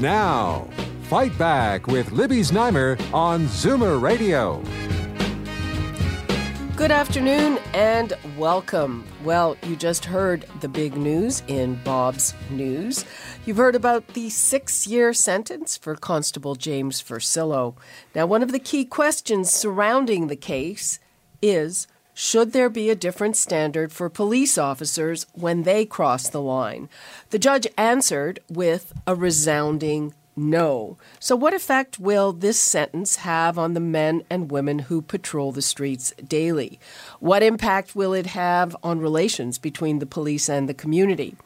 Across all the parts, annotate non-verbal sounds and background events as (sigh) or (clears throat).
Now, Fight Back with Libby Znaimer on Zoomer Radio. Good afternoon and welcome. Well, you just heard the big news in Bob's News. You've heard about the six year sentence for Constable James Forcillo. Now, one of the key questions surrounding the case is should there be a different standard for police officers when they cross the line? The judge answered with a resounding no. So, what effect will this sentence have on the men and women who patrol the streets daily? What impact will it have on relations between the police and the community?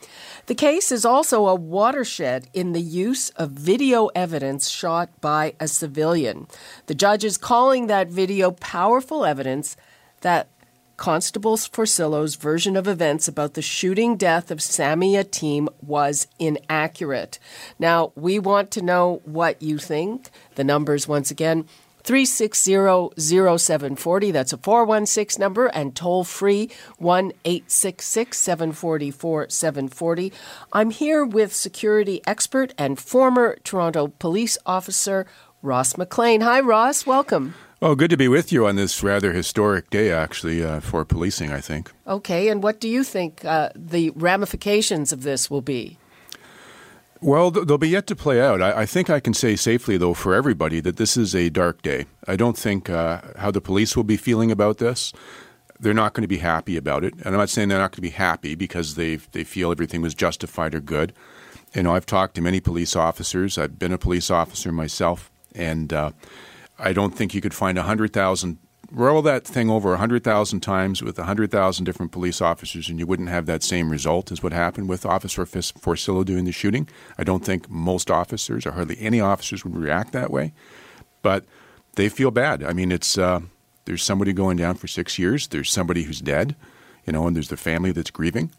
The case is also a watershed in the use of video evidence shot by a civilian. The judge is calling that video powerful evidence that Constable Forcillo's version of events about the shooting death of Sammy Yatim was inaccurate. Now, we want to know what you think. The numbers, once again, 360-0740 that's a 416 number and toll free 1-866-740-4740 i'm here with security expert and former toronto police officer ross mclean. Hi ross. Welcome well, good to be with you on this rather historic day, actually, uh, for policing, I think. Okay, and what do you think uh, the ramifications of this will be? Well, they'll be yet to play out. I, I, think I can say safely, though, for everybody that this is a dark day. I don't think uh, how the police will be feeling about this. They're not going to be happy about it. And I'm not saying they're not going to be happy because they they feel everything was justified or good. You know, I've talked to many police officers. I've been a police officer myself, and uh, I don't think you could find 100,000, roll that thing over 100,000 times with 100,000 different police officers, and you wouldn't have that same result as what happened with Officer Forcillo doing the shooting. I don't think most officers, or hardly any officers, would react that way. But they feel bad. I mean, it's uh, there's somebody going down for six years, there's somebody who's dead, you know, and there's the family that's grieving.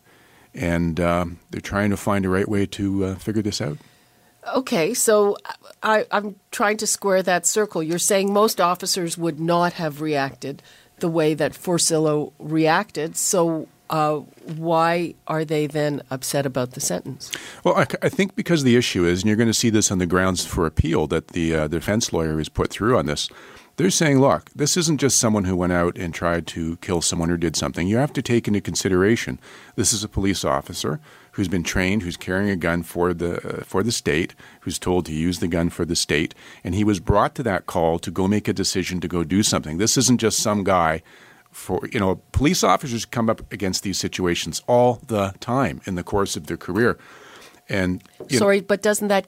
And uh, they're trying to find a right way to uh, figure this out. Okay, so I, am trying to square that circle. You're saying most officers would not have reacted the way that Forcillo reacted. So uh, why are they then upset about the sentence? Well, I, I, think because the issue is, and you're going to see this on the grounds for appeal that the uh, defense lawyer has put through on this. They're saying, look, this isn't just someone who went out and tried to kill someone or did something. You have to take into consideration this is a police officer who's been trained, who's carrying a gun for the uh, for the state, who's told to use the gun for the state, and he was brought to that call to go make a decision to go do something. This isn't just some guy for you know police officers come up against these situations all the time in the course of their career. And sorry, know, but doesn't that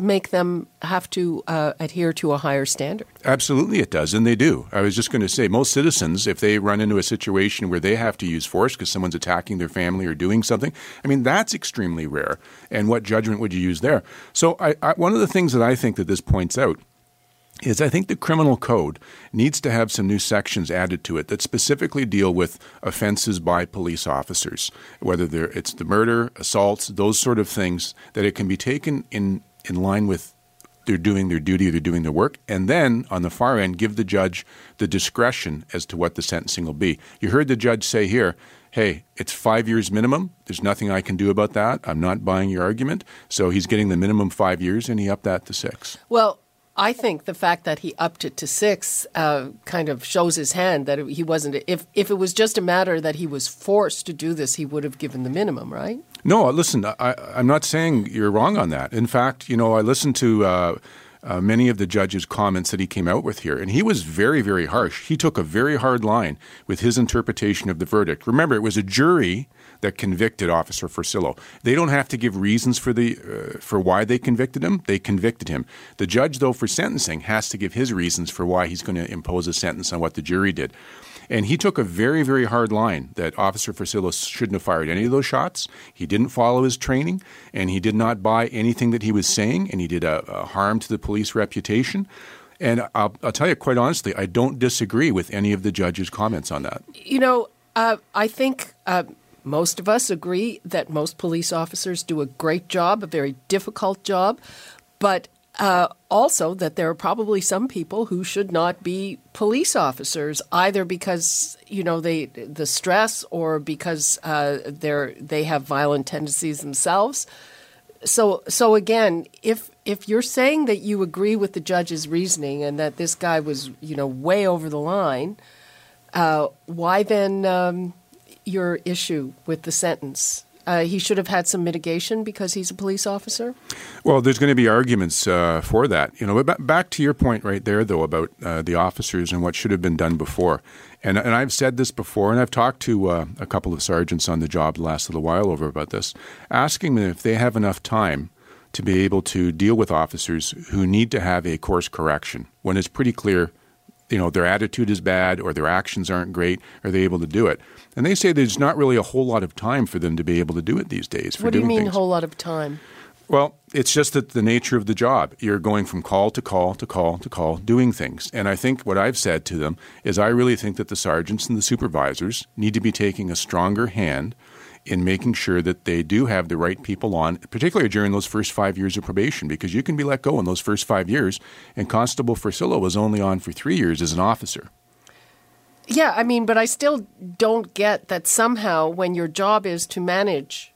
make them have to uh, adhere to a higher standard. Absolutely, it does, and they do. I was just going to say, most citizens, if they run into a situation where they have to use force because someone's attacking their family or doing something, I mean, that's extremely rare. And what judgment would you use there? So, I, I, one of the things that I think that this points out is I think the criminal code needs to have some new sections added to it that specifically deal with offenses by police officers, whether it's the murder, assaults, those sort of things, that it can be taken in in line with they're doing their duty, they're doing their work, and then on the far end, give the judge the discretion as to what the sentencing will be. You heard the judge say here, hey, it's five years minimum. There's nothing I can do about that. I'm not buying your argument. So he's getting the minimum five years, and he upped that to six. Well, I think the fact that he upped it to six uh, kind of shows his hand that he wasn't. If if it was just a matter that he was forced to do this, he would have given the minimum, right? No, listen, I, am not saying you're wrong on that. In fact, you know, I listened to. Uh, uh, many of the judge's comments that he came out with here. And he was very, very harsh. He took a very hard line with his interpretation of the verdict. Remember, it was a jury that convicted Officer Forcillo. They don't have to give reasons for the uh, for why they convicted him. They convicted him. The judge, though, for sentencing, has to give his reasons for why he's going to impose a sentence on what the jury did. And he took a very, very hard line that Officer Forcillo shouldn't have fired any of those shots. He didn't follow his training, and he did not buy anything that he was saying, and he did a, a harm to the police reputation. And I'll, I'll, tell you quite honestly, I don't disagree with any of the judge's comments on that. You know, uh, I think uh, most of us agree that most police officers do a great job, a very difficult job, but uh, also that there are probably some people who should not be police officers either because you know they the stress or because uh, they're they have violent tendencies themselves. So so again, if if you're saying that you agree with the judge's reasoning and that this guy was you know way over the line, uh, why then um, your issue with the sentence? Uh, he should have had some mitigation because he's a police officer? Well, there's going to be arguments uh, for that. You know, but back to your point right there, though, about uh, the officers and what should have been done before. And, and I've said this before, and I've talked to uh, a couple of sergeants on the job the last little while over about this, asking them if they have enough time to be able to deal with officers who need to have a course correction when it's pretty clear you know their attitude is bad or their actions aren't great are they able to do it? And they say there's not really a whole lot of time for them to be able to do it these days for what do you mean a whole lot of time? Well it's just that the nature of the job. You're going from call to call to call to call doing things. And i think what i've said to them is i really think that the sergeants and the supervisors need to be taking a stronger hand in making sure that they do have the right people on, particularly during those first five years of probation, because you can be let go in those first five years. And Constable Forcillo was only on for three years as an officer. Yeah, I mean, but I still don't get that somehow when your job is to manage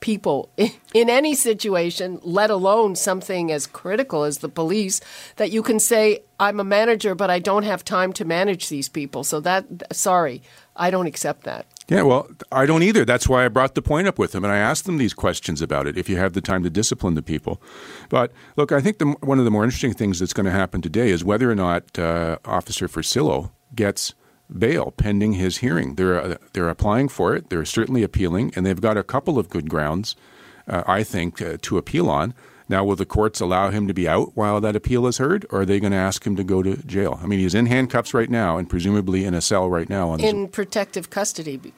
people in any situation, let alone something as critical as the police, that you can say, I'm a manager, but I don't have time to manage these people. So that, sorry, I don't accept that. Yeah, well, I don't either. That's why I brought the point up with them, and I asked them these questions about it. If you have the time to discipline the people, but look, I think the, one of the more interesting things that's going to happen today is whether or not uh, Officer Forcillo gets bail pending his hearing. They're uh, they're applying for it. They're certainly appealing, and they've got a couple of good grounds, uh, I think, uh, to appeal on. Now, will the courts allow him to be out while that appeal is heard, or are they going to ask him to go to jail? I mean, he's in handcuffs right now and presumably in a cell right now. On in protective custody.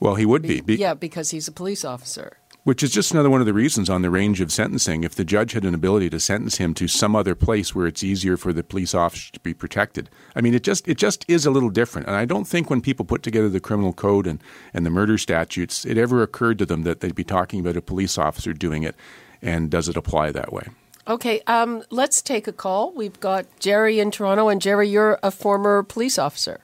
Well, he would be. be. Yeah, because he's a police officer. Which is just another one of the reasons on the range of sentencing. If the judge had an ability to sentence him to some other place where it's easier for the police officer to be protected, I mean, it just it just is a little different. And I don't think when people put together the criminal code and, and the murder statutes, it ever occurred to them that they'd be talking about a police officer doing it and does it apply that way? Okay, um, let's take a call. We've got Jerry in Toronto, and Jerry, you're a former police officer.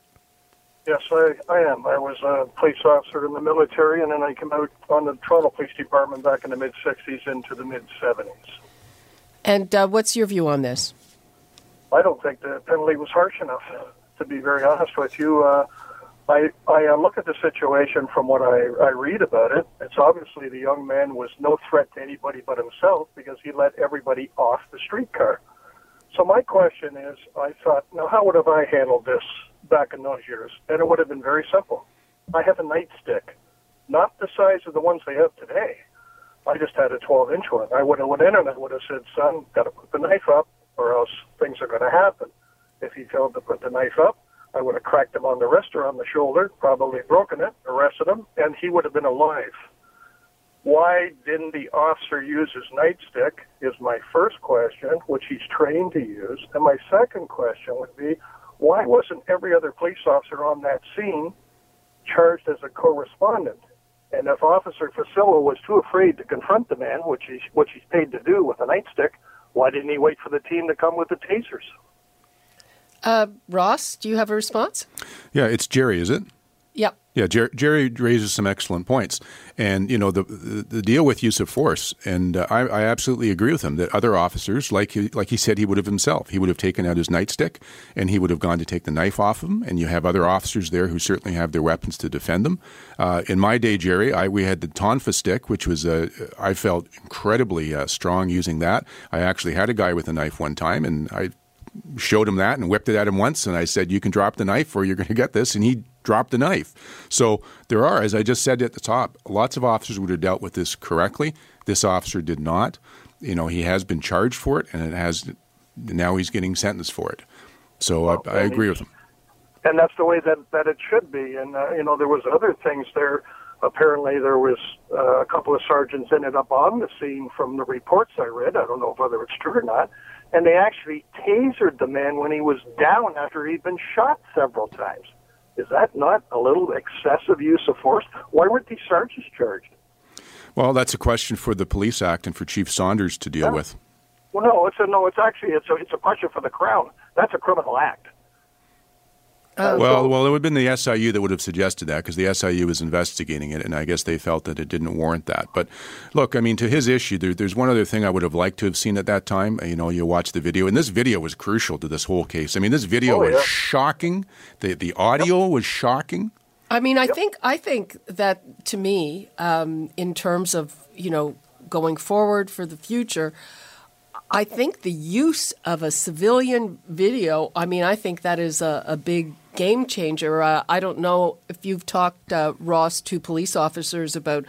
Yes, I, I am. I was a police officer in the military, and then I came out on the Toronto Police Department back in the mid 60s into the mid 70s. And uh, what's your view on this? I don't think the penalty was harsh enough, to be very honest with you. Uh, I, I uh, look at the situation from what I, I read about it. It's obviously the young man was no threat to anybody but himself because he let everybody off the streetcar. So my question is, I thought, now how would have I handled this back in those years? And it would have been very simple. I have a nightstick, not the size of the ones they have today. I just had a 12 inch one. I would have went in and I would have said, son, got to put the knife up or else things are going to happen. If he failed to put the knife up, I would have cracked him on the wrist or on the shoulder, probably broken it, arrested him, and he would have been alive. Why didn't the officer use his nightstick is my first question, which he's trained to use. And my second question would be, why wasn't every other police officer on that scene charged as a correspondent? And if Officer Forcillo was too afraid to confront the man, which he's, which he's paid to do with a nightstick, why didn't he wait for the team to come with the tasers? Uh, Ross, do you have a response? Yeah, it's Jerry, is it? Yep. Yeah, Jer- Jerry raises some excellent points, and you know the the deal with use of force, and uh, I, I, absolutely agree with him that other officers, like he, like he said, he would have himself, he would have taken out his nightstick, and he would have gone to take the knife off him, and you have other officers there who certainly have their weapons to defend them. Uh, in my day, Jerry, I, we had the tonfa stick, which was uh, I felt incredibly uh, strong using that. I actually had a guy with a knife one time, and I showed him that and whipped it at him once, and I said, "You can drop the knife, or you're going to get this," and he dropped the knife. So there are, as I just said at the top, lots of officers would have dealt with this correctly. This officer did not. You know, he has been charged for it, and it has now he's getting sentenced for it. So I, I agree with him. and that's the way that that it should be. And uh, you know, there was other things there. Apparently, there was uh, a couple of sergeants ended up on the scene from the reports I read. I don't know whether it's true or not. And they actually tasered the man when he was down after he'd been shot several times. Is that not a little excessive use of force? Why weren't these sergeants charged? Well, that's a question for the Police Act and for Chief Saunders to deal yeah. with. Well, no, it's a no. It's actually it's a it's a question for the Crown. That's a criminal act. Uh, well, well, it would have been the SIU that would have suggested that because the SIU was investigating it, and I guess they felt that it didn't warrant that. But look, I mean, to his issue, there, there's one other thing I would have liked to have seen at that time. You know, you watch the video, and this video was crucial to this whole case. I mean, this video oh, was shocking. The the audio yep. was shocking. I mean, I yep. think I think that to me, um, in terms of you know going forward for the future. I think the use of a civilian video, I mean, I think that is a, a big game changer. Uh, I don't know if you've talked, uh, Ross, to police officers about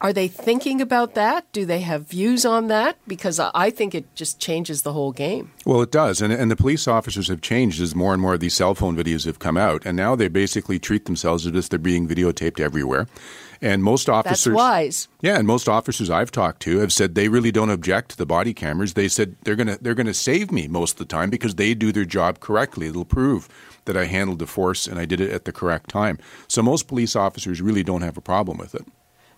are they thinking about that? Do they have views on that? Because I think it just changes the whole game. Well, it does. And, and the police officers have changed as more and more of these cell phone videos have come out. And now they basically treat themselves as if they're being videotaped everywhere. And most officers. That's wise. Yeah, and most officers I've talked to have said they really don't object to the body cameras. They said they're going to they're going to save me most of the time because they do their job correctly. It'll prove that I handled the force and I did it at the correct time. So most police officers really don't have a problem with it.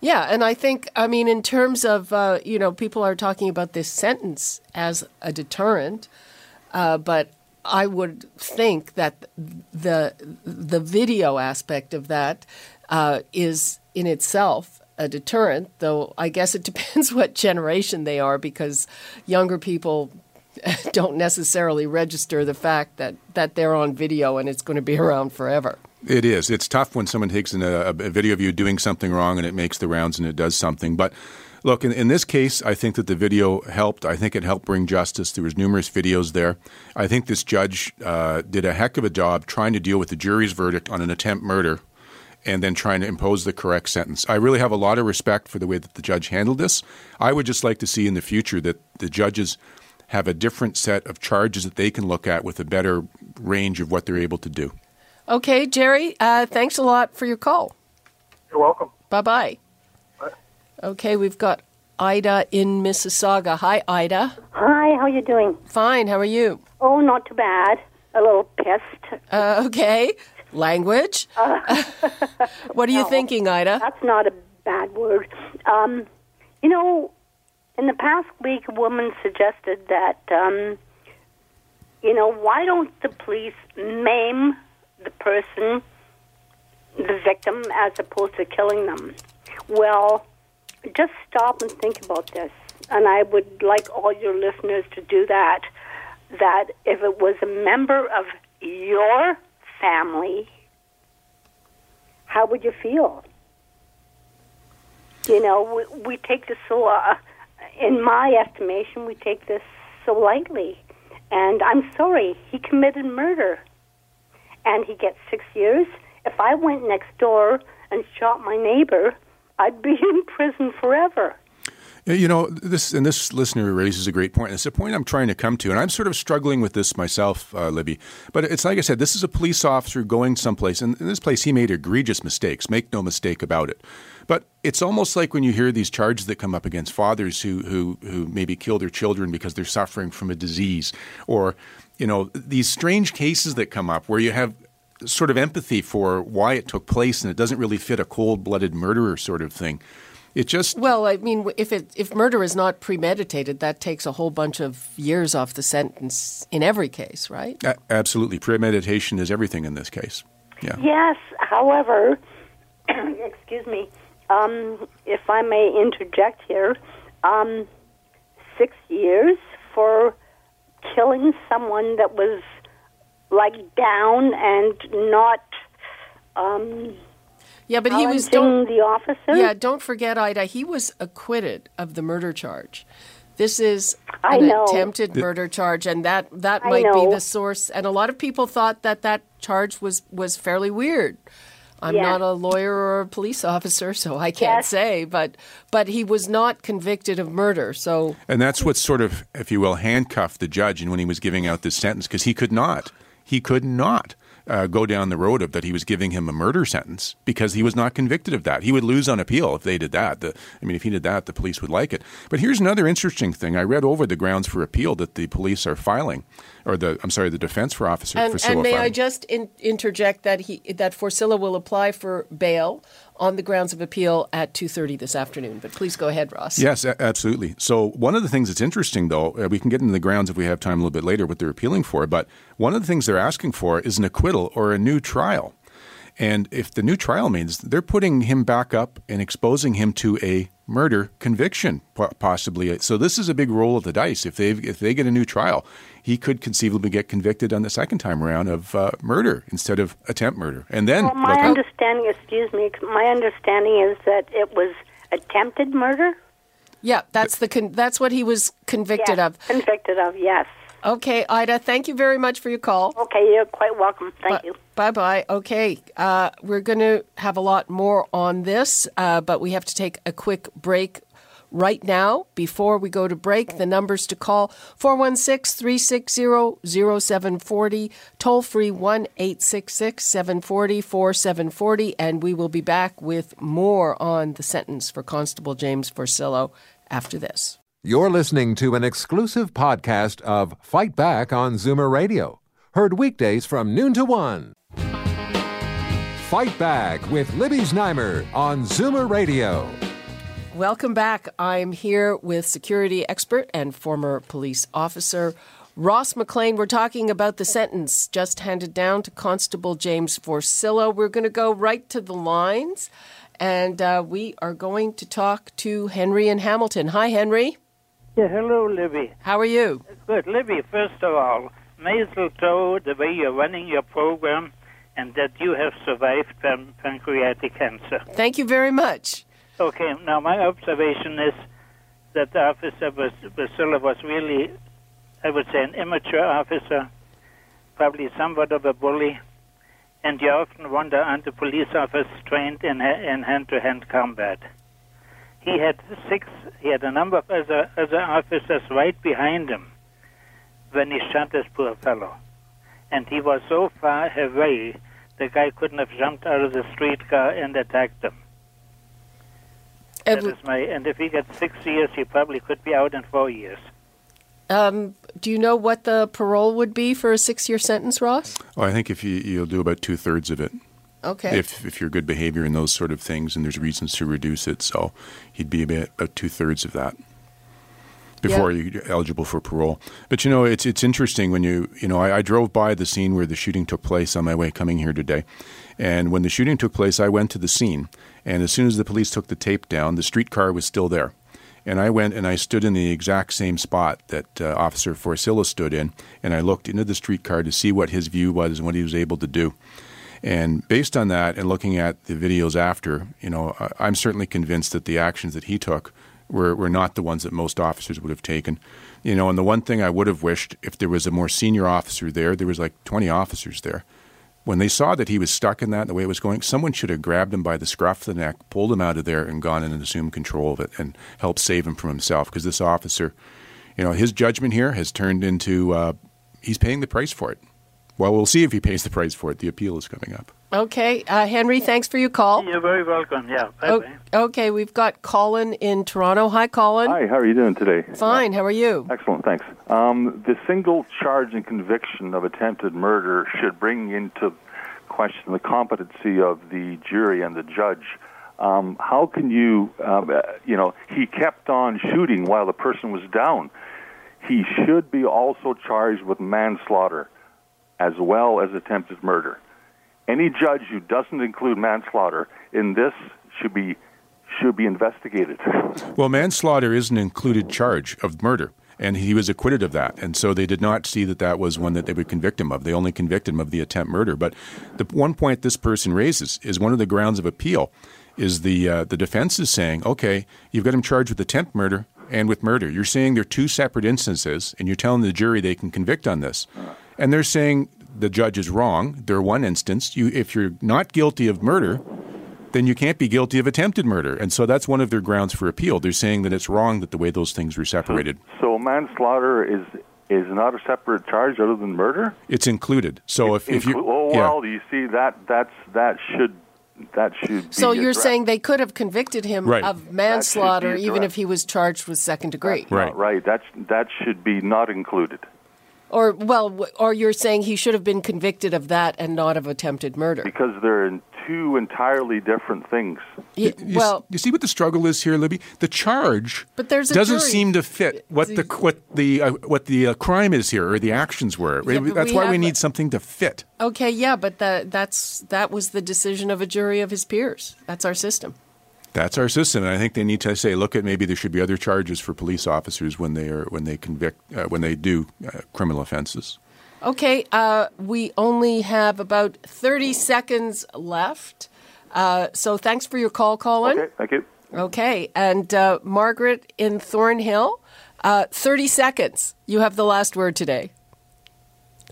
Yeah, and I think, I mean, in terms of, uh, you know, people are talking about this sentence as a deterrent, uh, but I would think that the the video aspect of that uh, is in itself a deterrent. Though I guess it (laughs) depends what generation they are, because younger people (laughs) don't necessarily register the fact that, that they're on video and it's going to be around forever. It is. It's tough when someone takes in a, a, video of you doing something wrong and it makes the rounds and it does something. But look, in, in, this case, I think that the video helped. I think it helped bring justice. There was numerous videos there. I think this judge uh, did a heck of a job trying to deal with the jury's verdict on an attempt murder and then trying to impose the correct sentence. I really have a lot of respect for the way that the judge handled this. I would just like to see in the future that the judges – have a different set of charges that they can look at with a better range of what they're able to do. Okay, Jerry, uh, thanks a lot for your call. You're welcome. Bye-bye. Okay, we've got Ida in Mississauga. Hi, Ida. Hi, how are you doing? Fine, how are you? Oh, not too bad. A little pissed. Uh, okay. Language? Uh, (laughs) what are (laughs) no, you thinking, Ida? That's not a bad word. Um, you know, in the past week, a woman suggested that, um, you know, why don't the police maim the person, the victim, as opposed to killing them? Well, just stop and think about this. And I would like all your listeners to do that. That if it was a member of your family, how would you feel? You know, we, we take this so uh, in my estimation, we take this so lightly. And I'm sorry, he committed murder. And he gets six years. If I went next door and shot my neighbor, I'd be (laughs) in prison forever. You know, this and this listener raises a great point. It's a point I'm trying to come to, and I'm sort of struggling with this myself, uh, Libby. But it's like I said, this is a police officer going someplace, and in this place, he made egregious mistakes. Make no mistake about it. But it's almost like when you hear these charges that come up against fathers who who who maybe kill their children because they're suffering from a disease, or you know these strange cases that come up where you have sort of empathy for why it took place and it doesn't really fit a cold-blooded murderer sort of thing. It just well, I mean, if it if murder is not premeditated, that takes a whole bunch of years off the sentence in every case, right? A- absolutely, premeditation is everything in this case. Yeah. Yes. However, (clears throat) excuse me um, if I may interject here, um, six years for killing someone that was like down and not. Um, yeah, but he was don't, the officer. Yeah, don't forget, Ida. He was acquitted of the murder charge. This is an attempted murder charge, and that that might be the source. And a lot of people thought that that charge was was fairly weird. I'm yes. not a lawyer or a police officer, so I can't yes. say. But but he was not convicted of murder. So and that's what sort of, if you will, handcuffed the judge. And when he was giving out this sentence, because he could not, he could not uh, go down the road of that he was giving him a murder sentence because he was not convicted of that. He would lose on appeal if they did that. The, I mean, if he did that, the police would like it. But here's another interesting thing. I read over the grounds for appeal that the police are filing, or the I'm sorry, the defense for Officer And, and may I just in, interject that he that Forcilla will apply for bail on the grounds of appeal at 2:30 this afternoon. But please go ahead, Ross. Yes, absolutely. So one of the things that's interesting, though, uh, we can get into the grounds if we have time a little bit later what they're appealing for. But one of the things they're asking for is an acquittal or a new trial. And if the new trial means they're putting him back up and exposing him to a murder conviction, possibly. So this is a big roll of the dice. If they if they get a new trial, he could conceivably get convicted on the second time around of uh, murder instead of attempt murder. And then Well, my look- understanding, excuse me, my understanding is that it was attempted murder. Yeah, that's the con- that's what he was convicted Yes, of. Convicted of, yes. Okay, Ida, thank you very much for your call. Okay, you're quite welcome. Thank you. Bye bye. Okay, uh, we're going to have a lot more on this, uh, but we have to take a quick break right now. Before we go to break, the numbers to call 416 360 0740, toll free 1 866 740 4740, and we will be back with more on the sentence for Constable James Forcillo after this. You're listening to an exclusive podcast of Fight Back on Zoomer Radio, heard weekdays from noon to one. Fight Back with Libby Znaimer on Zoomer Radio. Welcome back. I'm here with security expert and former police officer Ross McLean. We're talking about the sentence just handed down to Constable James Forcillo. We're going to go right to the lines, and uh, we are going to talk to Henry and Hamilton. Hi, Henry. Hello, Libby. How are you? Good. Libby, first of all, mistletoe, the way you're running your program, and that you have survived pan- pancreatic cancer. Thank you very much. Okay, now my observation is that the officer was, Basila was really, I would say, an immature officer, probably somewhat of a bully, and you often wonder aren't the police officers trained in, ha- in hand-to-hand combat? He had six, he had a number of other, other officers right behind him when he shot this poor fellow. And he was so far away, the guy couldn't have jumped out of the streetcar and attacked him. That Uh, my, and if he gets six years, he probably could be out in four years. Um, do you know what the parole would be for a six-year sentence, Ross? well, I think if you, you'll do about two thirds of it. Okay. if if you're good behavior and those sort of things, and there's reasons to reduce it. So he'd be about, about two thirds of that before you're eligible for parole. But you know, it's it's interesting when you you know I, I drove by the scene where the shooting took place on my way coming here today, and when the shooting took place, I went to the scene, and as soon as the police took the tape down, the streetcar was still there. And I went and I stood in the exact same spot that uh, Officer Forcilla stood in, and I looked into the streetcar to see what his view was and what he was able to do. And based on that, and looking at the videos after, you know, I'm certainly convinced that the actions that he took were, were not the ones that most officers would have taken. You know, and the one thing I would have wished, if there was a more senior officer there, there was like 20 officers there. When they saw that he was stuck in that the way it was going, someone should have grabbed him by the scruff of the neck, pulled him out of there, and gone in and assumed control of it and helped save him from himself. Because this officer, you know, his judgment here has turned into uh, he's paying the price for it. Well, we'll see if he pays the price for it. The appeal is coming up. okay. Uh, Henry, thanks for your call. You're very welcome. Yeah. Bye O- bye. okay, we've got Colin in Toronto. Hi, Colin. Hi, how are you doing today? Fine. How are you? Excellent, thanks. Um, the single charge and conviction of attempted murder should bring into question the competency of the jury and the judge. Um, how can you, um, uh, you know, he kept on shooting while the person was down. He should be also charged with manslaughter as well as attempted murder. Any judge who doesn't include manslaughter in this should be should be investigated. (laughs) Well, manslaughter is an included charge of murder, and he was acquitted of that. And so they did not see that that was one that they would convict him of. They only convicted him of the attempt murder. But the one point this person raises is one of the grounds of appeal is the uh, the defense is saying, okay, you've got him charged with attempt murder and with murder. You're saying they're two separate instances, and you're telling the jury they can convict on this. And they're saying the judge is wrong. They're one instance. You, if you're not guilty of murder, then you can't be guilty of attempted murder. And so that's one of their grounds for appeal. They're saying that it's wrong that the way those things were separated. So manslaughter is is not a separate charge other than murder. It's included. So if, if Inclu- you oh, Oh Yeah. well, you see that that's that should that should. So you're addressed. saying they could have convicted him Right. of manslaughter even if he was charged with second degree? Not Right. right. That's that should be not included. Or well, or you're saying he should have been convicted of that and not of attempted murder? because they're in two entirely different things. Ye- You, well, s- you see what the struggle is here, Libby. The charge But there's a doesn't jury. seem to fit what the what the uh, what the uh, crime is here or the actions were. Yeah, That's we why we have- need something to fit. okay, yeah, but that that's that was the decision of a jury of his peers. That's our system. That's our system, and I think they need to say, look at maybe there should be other charges for police officers when they are when they convict uh, when they do uh, criminal offenses. Okay, uh, we only have about 30 seconds left. Uh, so thanks for your call, Colin. Okay, thank you. Okay, and uh, Margaret in Thornhill, uh, 30 seconds. You have the last word today.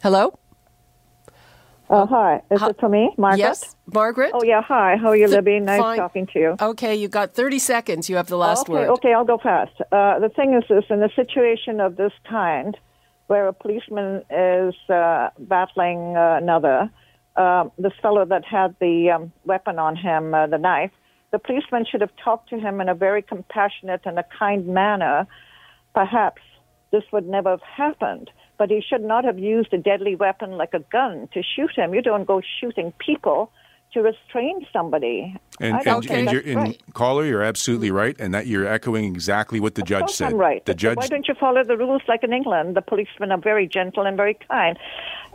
Hello? Uh, hi, is it for me, Margaret? Yes, Margaret? Oh yeah, hi. How are you, Libby? Nice fine. talking to you. Okay, you got 30 seconds. You have the last okay, word. okay, I'll go fast. Uh, the thing is this: in a situation of this kind, where a policeman is uh, battling uh, another, um, this fellow that had the um, weapon on him, uh, the knife, the policeman should have talked to him in a very compassionate and a kind manner. Perhaps this would never have happened. But he should not have used a deadly weapon like a gun to shoot him. You don't go shooting people to restrain somebody. And, and, think and you're, and right. caller, you're absolutely right, and that you're echoing exactly what the Of judge said. I'm right. The judge. Why don't you follow the rules like in England? The policemen are very gentle and very kind.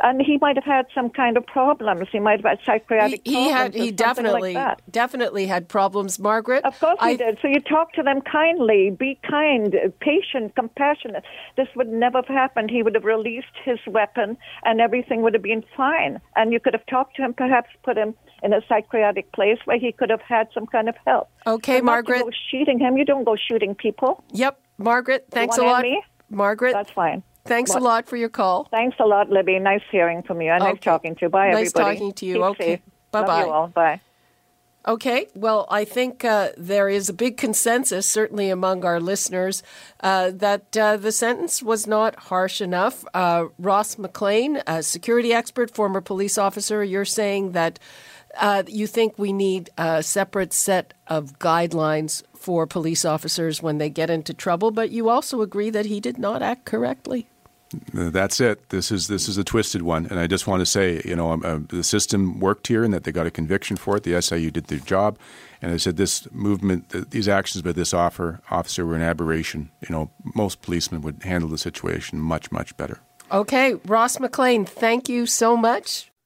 And he might have had some kind of problems. He might have had He, psychiatric he problems. had or he definitely like that. definitely had problems, Margaret. Of course he I- did. So you talk to them kindly, be kind, uh, patient, compassionate. This would never have happened. He would have released his weapon and everything would have been fine. And you could have talked to him, perhaps put him in a psychiatric place where he could have had some kind of help. Okay, But not to Margaret. shooting him. You don't go shooting people. Yep, Margaret, thanks a lot. me? Margaret, That's fine. thanks What? a lot for your call. Thanks a lot, Libby. Nice hearing from you. And Nice Okay. talking to you. Bye, Nice everybody. talking to you. Keep Okay. Bye-bye. Bye. Okay, well, I think uh, there is a big consensus, certainly among our listeners, uh, that uh, the sentence was not harsh enough. Uh, Ross McLean, a security expert, former police officer, you're saying that uh, you think we need a separate set of guidelines for police officers when they get into trouble, but you also agree that he did not act correctly. Uh, That's it. This is this is a twisted one, and I just want to say, you know, um, uh, the system worked here, and that they got a conviction for it. The SIU did their job, and I said this movement, th- these actions by this offer, officer were an aberration. You know, most policemen would handle the situation much much better. Okay, Ross McLean, thank you so much.